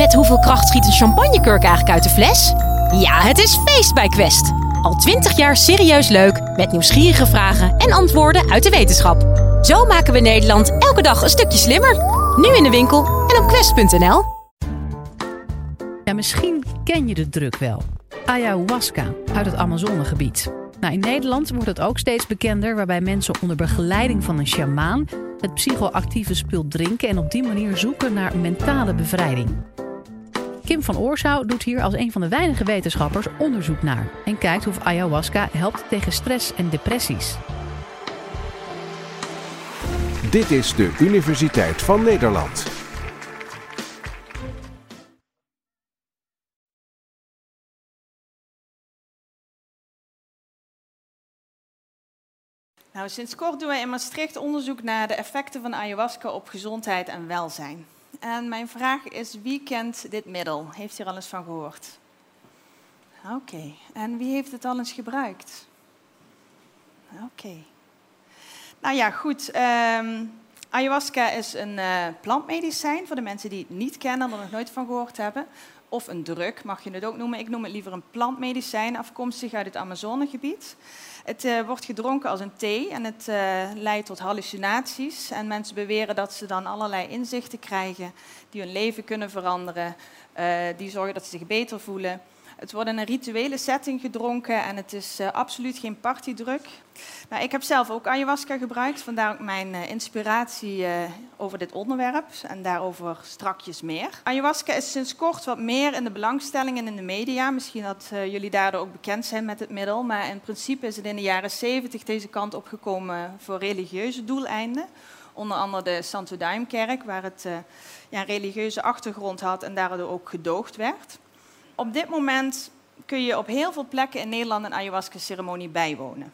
Met hoeveel kracht schiet een champagnekurk eigenlijk uit de fles? Ja, het is feest bij Quest. Al twintig jaar serieus leuk, met nieuwsgierige vragen en antwoorden uit de wetenschap. Zo maken we Nederland elke dag een stukje slimmer. Nu in de winkel en op quest.nl. Ja, misschien ken je de druk wel. Ayahuasca uit het Amazonegebied. Nou, in Nederland wordt het ook steeds bekender, waarbij mensen onder begeleiding van een sjamaan het psychoactieve spul drinken en op die manier zoeken naar mentale bevrijding. Kim van Oorsouw doet hier als een van de weinige wetenschappers onderzoek naar en kijkt of ayahuasca helpt tegen stress en depressies. Dit is de Universiteit van Nederland. Nou, sinds kort doen wij in Maastricht onderzoek naar de effecten van ayahuasca op gezondheid en welzijn. En mijn vraag is, wie kent dit middel? Heeft u er al eens van gehoord? Oké, en wie heeft het al eens gebruikt? Oké. Nou ja, goed. ehm, ayahuasca is een eh, plantmedicijn voor de mensen die het niet kennen en er nog nooit van gehoord hebben. Of een druk, mag je het ook noemen. Ik noem het liever een plantmedicijn, afkomstig uit het Amazonegebied. Het eh, wordt gedronken als een thee en het eh, leidt tot hallucinaties. En mensen beweren dat ze dan allerlei inzichten krijgen die hun leven kunnen veranderen, eh, die zorgen dat ze zich beter voelen. Het wordt in een rituele setting gedronken en het is eh, absoluut geen partydruk. Nou, ik heb zelf ook ayahuasca gebruikt, vandaar ook mijn eh, inspiratie eh, over dit onderwerp en daarover strakjes meer. Ayahuasca is sinds kort wat meer in de belangstelling en in de media. Misschien dat jullie daardoor ook bekend zijn met het middel, maar in principe is het in de jaren 70 deze kant opgekomen voor religieuze doeleinden. Onder andere de Santo Daime-kerk, waar het ja, een religieuze achtergrond had en daardoor ook gedoogd werd. Op dit moment kun je op heel veel plekken in Nederland een ayahuasca-ceremonie bijwonen.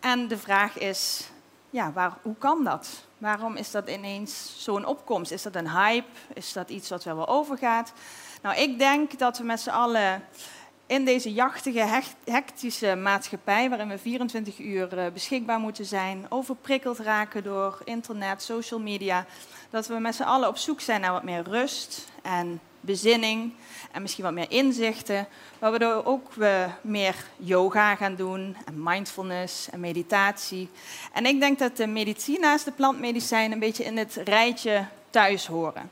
En de vraag is, ja, waar, hoe kan dat? Waarom is dat ineens zo'n opkomst? Is dat een hype? Is dat iets wat wel wel overgaat? Nou, ik denk dat we met z'n allen in deze jachtige, hectische maatschappij, waarin we 24 uur eh, beschikbaar moeten zijn, overprikkeld raken door internet, social media, dat we met z'n allen op zoek zijn naar wat meer rust en bezinning en misschien wat meer inzichten, waardoor ook we meer yoga gaan doen en mindfulness en meditatie. En ik denk dat de medicine naast de plantmedicijn een beetje in het rijtje thuis horen.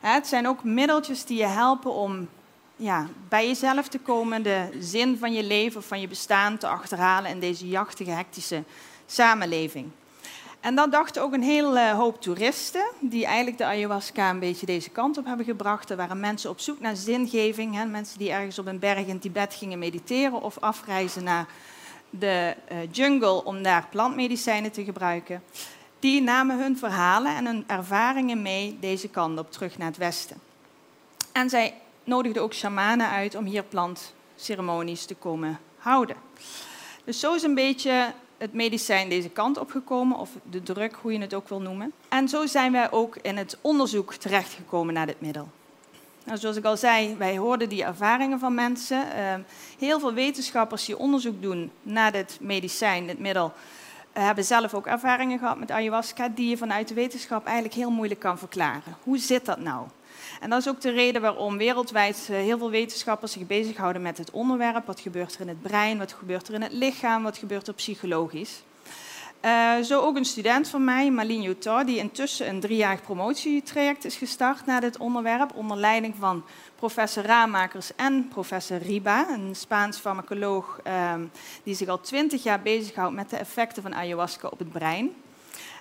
Het zijn ook middeltjes die je helpen om ja, bij jezelf te komen, de zin van je leven van je bestaan te achterhalen in deze jachtige, hectische samenleving. En dat dachten ook een hele hoop toeristen, die eigenlijk de ayahuasca een beetje deze kant op hebben gebracht. Er waren mensen op zoek naar zingeving, hè, mensen die ergens op een berg in Tibet gingen mediteren of afreizen naar de eh, jungle om daar plantmedicijnen te gebruiken. Die namen hun verhalen en hun ervaringen mee deze kant op, terug naar het westen. En zij nodigden ook shamanen uit om hier plantceremonies te komen houden. Dus zo is een beetje het medicijn deze kant opgekomen, of de druk, hoe je het ook wil noemen. En zo zijn wij ook in het onderzoek terechtgekomen naar dit middel. Nou, zoals ik al zei, wij hoorden die ervaringen van mensen. Uh, heel veel wetenschappers die onderzoek doen naar dit medicijn, dit middel, uh, hebben zelf ook ervaringen gehad met ayahuasca, die je vanuit de wetenschap eigenlijk heel moeilijk kan verklaren. Hoe zit dat nou? En dat is ook de reden waarom wereldwijd uh, heel veel wetenschappers zich bezighouden met het onderwerp. Wat gebeurt er in het brein, wat gebeurt er in het lichaam, wat gebeurt er psychologisch. Uh, zo ook een student van mij, Malin Joutar, die intussen een driejarig promotietraject is gestart naar dit onderwerp, onder leiding van professor Raamakers en professor Riba, een Spaans farmacoloog uh, die zich al twintig jaar bezighoudt met de effecten van ayahuasca op het brein.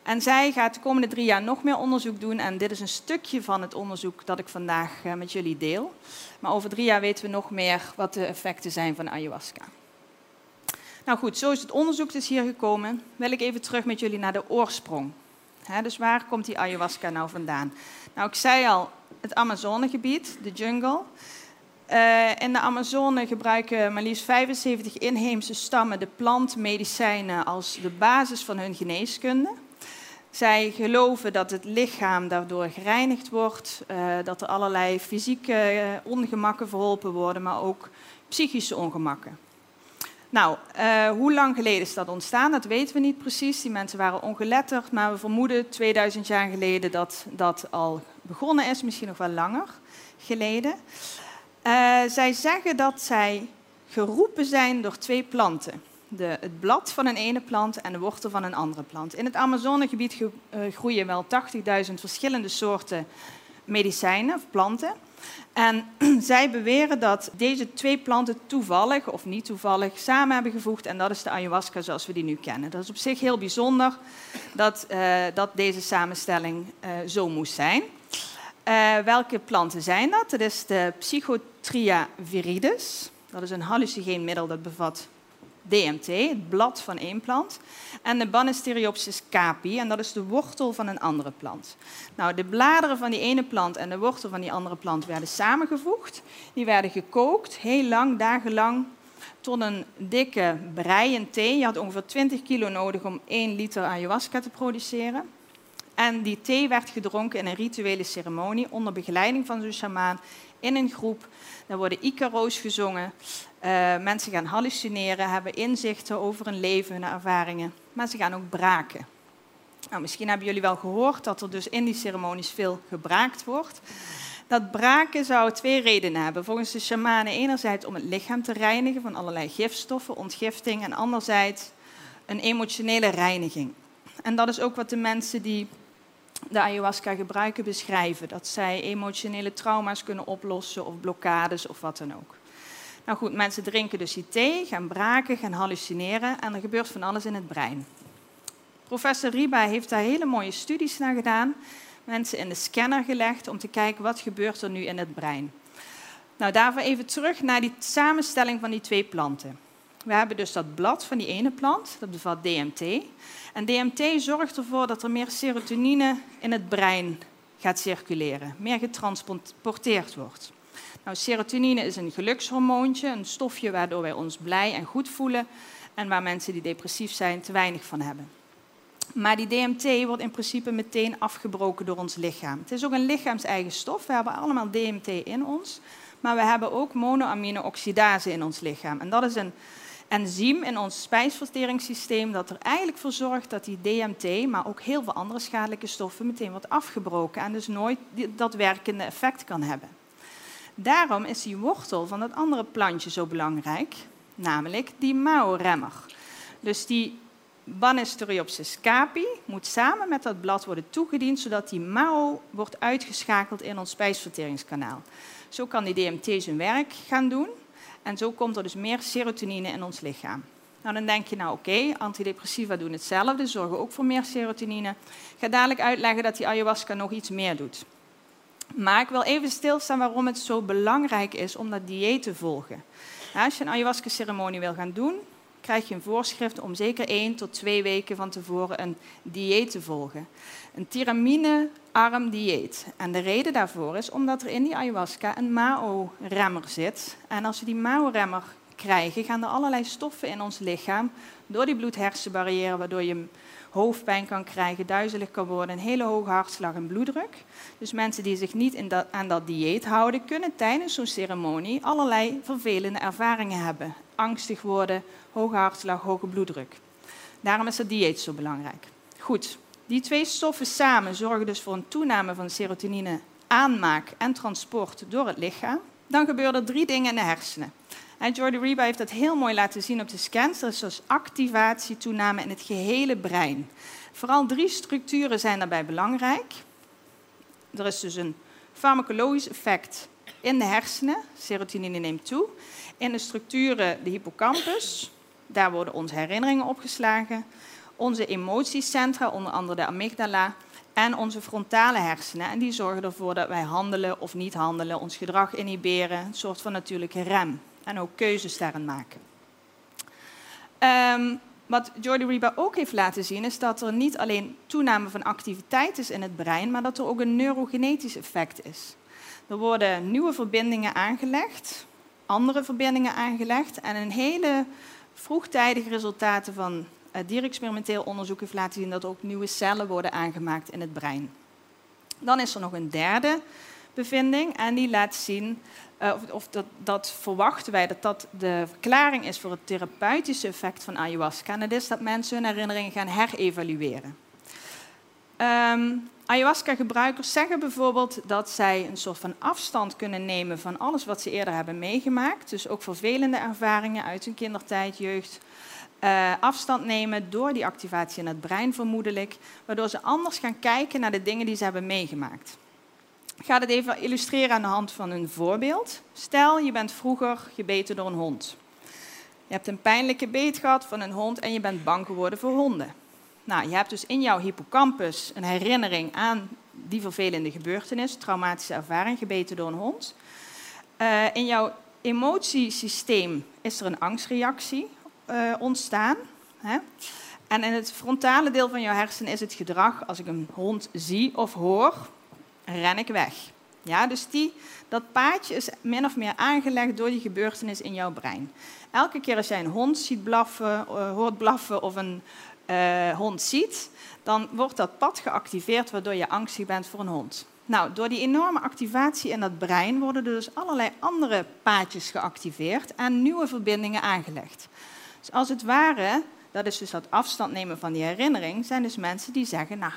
En zij gaat de komende drie jaar nog meer onderzoek doen. En dit is een stukje van het onderzoek dat ik vandaag uh, met jullie deel. Maar over drie jaar weten we nog meer wat de effecten zijn van ayahuasca. Nou goed, zo is het onderzoek dus hier gekomen. Wil ik even terug met jullie naar de oorsprong. Dus waar komt die ayahuasca nou vandaan? Nou, ik zei al, het Amazonegebied, de jungle. Uh, in de Amazone gebruiken maar liefst 75 inheemse stammen de plantmedicijnen als de basis van hun geneeskunde. Zij geloven dat het lichaam daardoor gereinigd wordt, uh, dat er allerlei fysieke uh, ongemakken verholpen worden, maar ook psychische ongemakken. Nou, uh, hoe lang geleden is dat ontstaan? Dat weten we niet precies. Die mensen waren ongeletterd, maar we vermoeden 2000 jaar geleden dat dat al begonnen is, misschien nog wel langer. geleden. Zij zeggen dat zij geroepen zijn door twee planten. De, het blad van een ene plant en de wortel van een andere plant. In het Amazonegebied groeien wel 80.000 verschillende soorten medicijnen of planten. En zij beweren dat deze twee planten toevallig of niet toevallig samen hebben gevoegd en dat is de ayahuasca zoals we die nu kennen. Dat is op zich heel bijzonder dat, uh, dat deze samenstelling uh, zo moest zijn. Welke planten zijn dat? Dat is de Psychotria viridis. Dat is een hallucinogeen middel dat bevat DMT, het blad van één plant, en de Banisteriopsis capi, en dat is de wortel van een andere plant. Nou, de bladeren van die ene plant en de wortel van die andere plant werden samengevoegd. Die werden gekookt, heel lang, dagenlang, tot een dikke brei thee. Je had ongeveer 20 kilo nodig om 1 liter ayahuasca te produceren. En die thee werd gedronken in een rituele ceremonie onder begeleiding van zo'n shamaan in een groep. Daar worden Icaro's gezongen. Uh, mensen gaan hallucineren, hebben inzichten over hun leven, hun ervaringen. Maar ze gaan ook braken. Nou, misschien hebben jullie wel gehoord dat er dus in die ceremonies veel gebraakt wordt. Dat braken zou twee redenen hebben. Volgens de shamanen enerzijds om het lichaam te reinigen van allerlei gifstoffen, ontgifting, en anderzijds een emotionele reiniging. En dat is ook wat de mensen die de ayahuasca gebruiken beschrijven. Dat zij emotionele trauma's kunnen oplossen of blokkades of wat dan ook. Nou goed, mensen drinken dus die thee, gaan braken, gaan hallucineren en er gebeurt van alles in het brein. Professor Riba heeft daar hele mooie studies naar gedaan. Mensen in de scanner gelegd om te kijken wat gebeurt er nu in het brein. Nou, daarvoor even terug naar die samenstelling van die twee planten. We hebben dus dat blad van die ene plant, dat bevat DMT. En DMT zorgt ervoor dat er meer serotonine in het brein gaat circuleren, meer getransporteerd wordt. Nou, serotonine is een gelukshormoontje, een stofje waardoor wij ons blij en goed voelen en waar mensen die depressief zijn te weinig van hebben. Maar die DMT wordt in principe meteen afgebroken door ons lichaam. Het is ook een lichaams-eigen stof. We hebben allemaal DMT in ons, maar we hebben ook monoamine oxidase in ons lichaam. En dat is een enzym in ons spijsverteringssysteem dat er eigenlijk voor zorgt dat die DMT, maar ook heel veel andere schadelijke stoffen, meteen wordt afgebroken en dus nooit dat werkende effect kan hebben. Daarom is die wortel van dat andere plantje zo belangrijk, namelijk die MAO-remmer. Dus die Banisteriopsis capi moet samen met dat blad worden toegediend, zodat die MAO wordt uitgeschakeld in ons spijsverteringskanaal. Zo kan die DMT zijn werk gaan doen en zo komt er dus meer serotonine in ons lichaam. Nou, dan denk je, nou oké, antidepressiva doen hetzelfde, zorgen ook voor meer serotonine. Ik ga dadelijk uitleggen dat die ayahuasca nog iets meer doet. Maar ik wil even stilstaan waarom het zo belangrijk is om dat dieet te volgen. Nou, als je een ayahuasca-ceremonie wil gaan doen, krijg je een voorschrift om zeker één tot twee weken van tevoren een dieet te volgen. Een tiramine-arm dieet. En de reden daarvoor is omdat er in die ayahuasca een MAO-remmer zit. En als we die MAO-remmer krijgen, gaan er allerlei stoffen in ons lichaam door die bloed-hersenbarrière, waardoor je hoofdpijn kan krijgen, duizelig kan worden, een hele hoge hartslag en bloeddruk. Dus mensen die zich niet aan dat dieet houden, kunnen tijdens zo'n ceremonie allerlei vervelende ervaringen hebben. Angstig worden, hoge hartslag, hoge bloeddruk. Daarom is dat dieet zo belangrijk. Goed, die twee stoffen samen zorgen dus voor een toename van serotonine aanmaak en transport door het lichaam. Dan gebeuren er drie dingen in de hersenen. En Jordi Reba heeft dat heel mooi laten zien op de scans. Er is dus activatie, toename in het gehele brein. Vooral drie structuren zijn daarbij belangrijk. Er is dus een farmacologisch effect in de hersenen. Serotonine neemt toe. In de structuren de hippocampus. Daar worden onze herinneringen opgeslagen. Onze emotiecentra, onder andere de amygdala. En onze frontale hersenen. En die zorgen ervoor dat wij handelen of niet handelen, ons gedrag inhiberen. Een soort van natuurlijke rem en ook keuzes daarin maken. Um, wat Jordi Reba ook heeft laten zien, is dat er niet alleen toename van activiteit is in het brein, maar dat er ook een neurogenetisch effect is. Er worden nieuwe verbindingen aangelegd, andere verbindingen aangelegd en een hele vroegtijdige resultaten van uh, dierexperimenteel onderzoek heeft laten zien dat er ook nieuwe cellen worden aangemaakt in het brein. Dan is er nog een derde bevinding en die laat zien uh, of, of dat, dat, verwachten wij dat dat de verklaring is voor het therapeutische effect van ayahuasca. En dat is dat mensen hun herinneringen gaan herevalueren. Um, Ayahuasca-gebruikers zeggen bijvoorbeeld dat zij een soort van afstand kunnen nemen van alles wat ze eerder hebben meegemaakt. Dus ook vervelende ervaringen uit hun kindertijd, jeugd. Uh, afstand nemen door die activatie in het brein vermoedelijk, waardoor ze anders gaan kijken naar de dingen die ze hebben meegemaakt. Ik ga het even illustreren aan de hand van een voorbeeld. Stel, je bent vroeger gebeten door een hond. Je hebt een pijnlijke beet gehad van een hond en je bent bang geworden voor honden. Nou, je hebt dus in jouw hippocampus een herinnering aan die vervelende gebeurtenis, traumatische ervaring, gebeten door een hond. Uh, in jouw emotiesysteem is er een angstreactie uh, ontstaan. Hè? En in het frontale deel van jouw hersenen is het gedrag, als ik een hond zie of hoor, ren ik weg. Ja, dus die, dat paadje is min of meer aangelegd door die gebeurtenis in jouw brein. Elke keer als jij een hond ziet blaffen, uh, hoort blaffen of een uh, hond ziet, dan wordt dat pad geactiveerd waardoor je angstig bent voor een hond. Nou, door die enorme activatie in dat brein worden er dus allerlei andere paadjes geactiveerd en nieuwe verbindingen aangelegd. Dus als het ware, dat is dus dat afstand nemen van die herinnering, zijn dus mensen die zeggen, nou,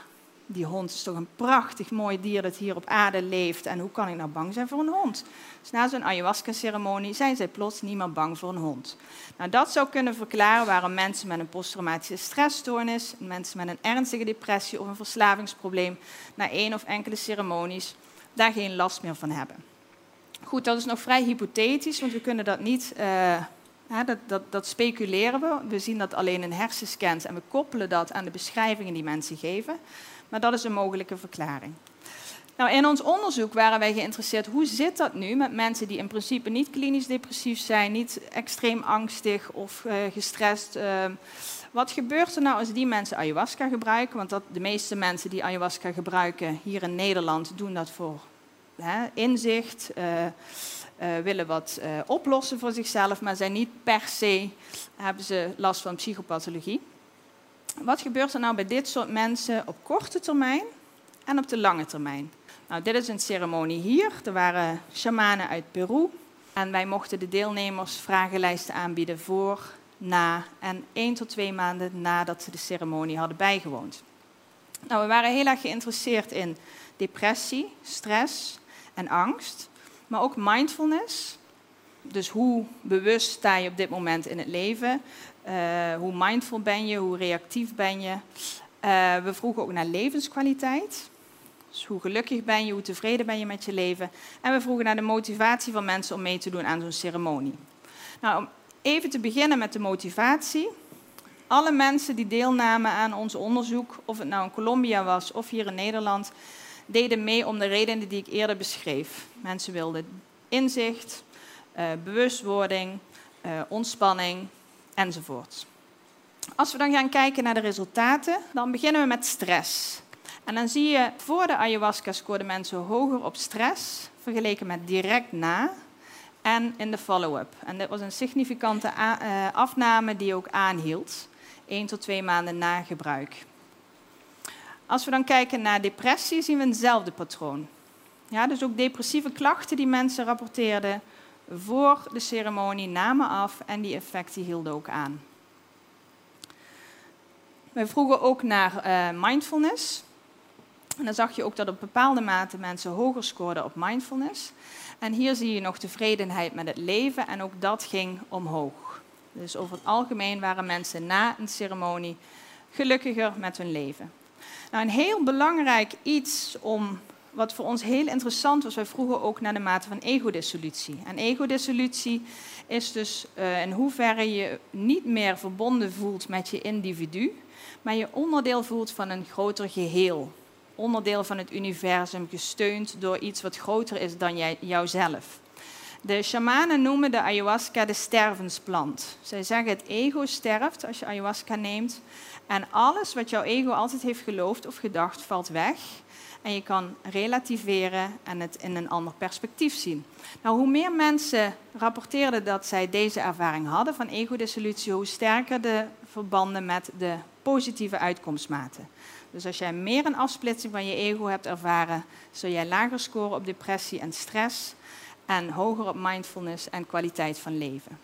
die hond is toch een prachtig mooi dier dat hier op aarde leeft. En hoe kan ik nou bang zijn voor een hond? Dus na zo'n ayahuasca-ceremonie zijn zij plots niet meer bang voor een hond. Nou, dat zou kunnen verklaren waarom mensen met een posttraumatische stressstoornis, mensen met een ernstige depressie of een verslavingsprobleem, na één of enkele ceremonies daar geen last meer van hebben. Goed, dat is nog vrij hypothetisch, want we kunnen dat niet. Uh, dat, dat, dat, speculeren we. We zien dat alleen in hersenscans en we koppelen dat aan de beschrijvingen die mensen geven maar dat is een mogelijke verklaring. Nou, in ons onderzoek waren wij geïnteresseerd hoe zit dat nu met mensen die in principe niet klinisch depressief zijn, niet extreem angstig of uh, gestrest. Uh, wat gebeurt er nou als die mensen ayahuasca gebruiken? Want dat, de meeste mensen die ayahuasca gebruiken hier in Nederland doen dat voor hè, inzicht, uh, willen wat oplossen voor zichzelf, maar zijn niet per se, hebben ze last van psychopathologie. Wat gebeurt er nou bij dit soort mensen op korte termijn en op de lange termijn? Nou, dit is een ceremonie hier. Er waren shamanen uit Peru. En wij mochten de deelnemers vragenlijsten aanbieden voor, na en één tot twee maanden nadat ze de ceremonie hadden bijgewoond. Nou, we waren heel erg geïnteresseerd in depressie, stress en angst, maar ook mindfulness. Dus hoe bewust sta je op dit moment in het leven? Uh, hoe mindful ben je? Hoe reactief ben je? Uh, we vroegen ook naar levenskwaliteit. Dus hoe gelukkig ben je? Hoe tevreden ben je met je leven? En we vroegen naar de motivatie van mensen om mee te doen aan zo'n ceremonie. Nou, even te beginnen met de motivatie. Alle mensen die deelnamen aan ons onderzoek, of het nou in Colombia was of hier in Nederland, deden mee om de redenen die ik eerder beschreef. Mensen wilden inzicht, uh, bewustwording, ontspanning, enzovoort. Als we dan gaan kijken naar de resultaten, dan beginnen we met stress. En dan zie je voor de ayahuasca scoorden mensen hoger op stress vergeleken met direct na en in de follow-up. En dit was een significante eh, afname die ook aanhield, 1 tot 2 maanden na gebruik. Als we dan kijken naar depressie, zien we eenzelfde patroon. Ja, dus ook depressieve klachten die mensen rapporteerden voor de ceremonie namen af en die effecten hielden ook aan. We vroegen ook naar uh, mindfulness. En dan zag je ook dat op bepaalde mate mensen hoger scoorden op mindfulness. En hier zie je nog tevredenheid met het leven en ook dat ging omhoog. Dus over het algemeen waren mensen na een ceremonie gelukkiger met hun leven. Nou, een heel belangrijk iets om wat voor ons heel interessant was, wij vroegen ook naar de mate van egodissolutie. En egodissolutie is dus uh, in hoeverre je niet meer verbonden voelt met je individu, maar je onderdeel voelt van een groter geheel. Onderdeel van het universum, gesteund door iets wat groter is dan jij, jouzelf. De shamanen noemen de ayahuasca de stervensplant. Zij zeggen het ego sterft als je ayahuasca neemt. En alles wat jouw ego altijd heeft geloofd of gedacht valt weg. En je kan relativeren en het in een ander perspectief zien. Nou, hoe meer mensen rapporteerden dat zij deze ervaring hadden van ego-dissolutie, hoe sterker de verbanden met de positieve uitkomstmaten. Dus als jij meer een afsplitsing van je ego hebt ervaren, zul jij lager scoren op depressie en stress en hoger op mindfulness en kwaliteit van leven.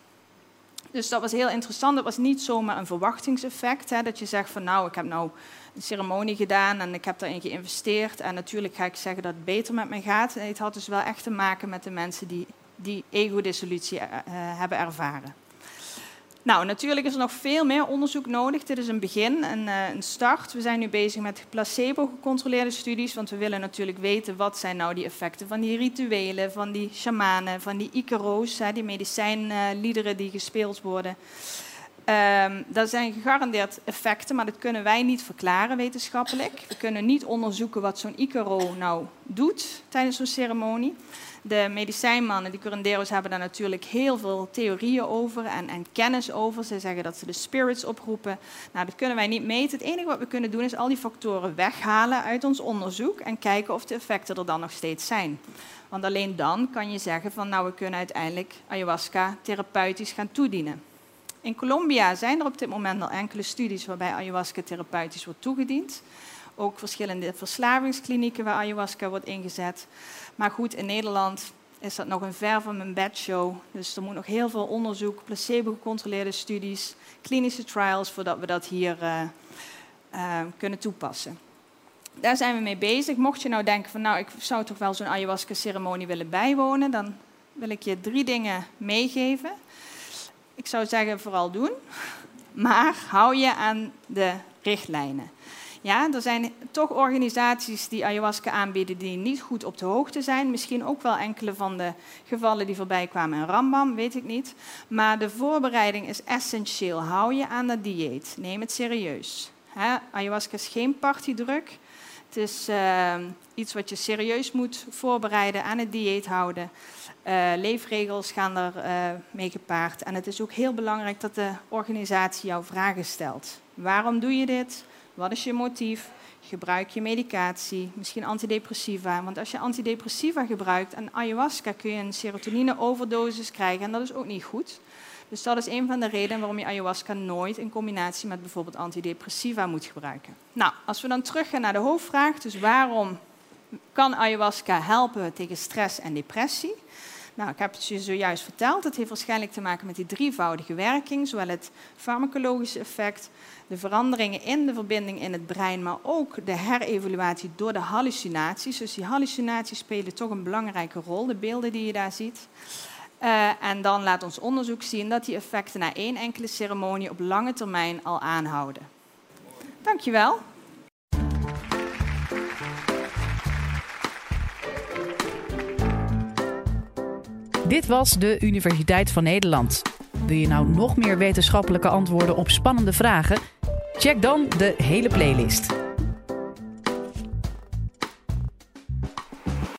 Dus dat was heel interessant. Dat was niet zomaar een verwachtingseffect. Hè, dat je zegt van nou, ik heb nou een ceremonie gedaan en ik heb daarin geïnvesteerd. En natuurlijk ga ik zeggen dat het beter met me gaat. Het had dus wel echt te maken met de mensen die die ego-dissolutie uh, hebben ervaren. Nou, natuurlijk is er nog veel meer onderzoek nodig. Dit is een begin, een, uh, een start. We zijn nu bezig met placebo-gecontroleerde studies, want we willen natuurlijk weten wat zijn nou die effecten van die rituelen, van die shamanen, van die Icaro's, die medicijnliederen die gespeeld worden. Um, dat zijn gegarandeerd effecten, maar dat kunnen wij niet verklaren wetenschappelijk. We kunnen niet onderzoeken wat zo'n Icaro nou doet tijdens zo'n ceremonie. De medicijnmannen, die curandero's, hebben daar natuurlijk heel veel theorieën over en, en, kennis over. Ze zeggen dat ze de spirits oproepen. Nou, dat kunnen wij niet meten. Het enige wat we kunnen doen is al die factoren weghalen uit ons onderzoek en kijken of de effecten er dan nog steeds zijn. Want alleen dan kan je zeggen van nou, we kunnen uiteindelijk ayahuasca therapeutisch gaan toedienen. In Colombia zijn er op dit moment al enkele studies waarbij ayahuasca therapeutisch wordt toegediend. Ook verschillende verslavingsklinieken waar ayahuasca wordt ingezet. Maar goed, in Nederland is dat nog een ver van mijn bedshow. Dus er moet nog heel veel onderzoek, placebo-gecontroleerde studies, klinische trials, voordat we dat hier uh, uh, kunnen toepassen. Daar zijn we mee bezig. Mocht je nou denken van nou, ik zou toch wel zo'n ayahuasca-ceremonie willen bijwonen, dan wil ik je drie dingen meegeven. Ik zou zeggen vooral doen, maar hou je aan de richtlijnen. Ja, er zijn toch organisaties die ayahuasca aanbieden die niet goed op de hoogte zijn. Misschien ook wel enkele van de gevallen die voorbij kwamen in Rambam, weet ik niet. Maar de voorbereiding is essentieel. Hou je aan dat dieet. Neem het serieus. ayahuasca is geen partydruk. Het is uh, iets wat je serieus moet voorbereiden, aan het dieet houden. Uh, leefregels gaan er uh, mee gepaard. En het is ook heel belangrijk dat de organisatie jou vragen stelt. Waarom doe je dit? Wat is je motief? Gebruik je medicatie, misschien antidepressiva. Want als je antidepressiva gebruikt en ayahuasca kun je een serotonine-overdosis krijgen en dat is ook niet goed. Dus dat is een van de redenen waarom je ayahuasca nooit in combinatie met bijvoorbeeld antidepressiva moet gebruiken. Nou, als we dan teruggaan naar de hoofdvraag, dus waarom kan ayahuasca helpen tegen stress en depressie? Nou, ik heb het je zojuist verteld. Het heeft waarschijnlijk te maken met die drievoudige werking, zowel het farmacologische effect, de veranderingen in de verbinding in het brein, maar ook de herevaluatie door de hallucinaties. Dus die hallucinaties spelen toch een belangrijke rol, de beelden die je daar ziet. Uh, en dan laat ons onderzoek zien dat die effecten na één enkele ceremonie op lange termijn al aanhouden. Dankjewel. Dit was de Universiteit van Nederland. Wil je nou nog meer wetenschappelijke antwoorden op spannende vragen? Check dan de hele playlist.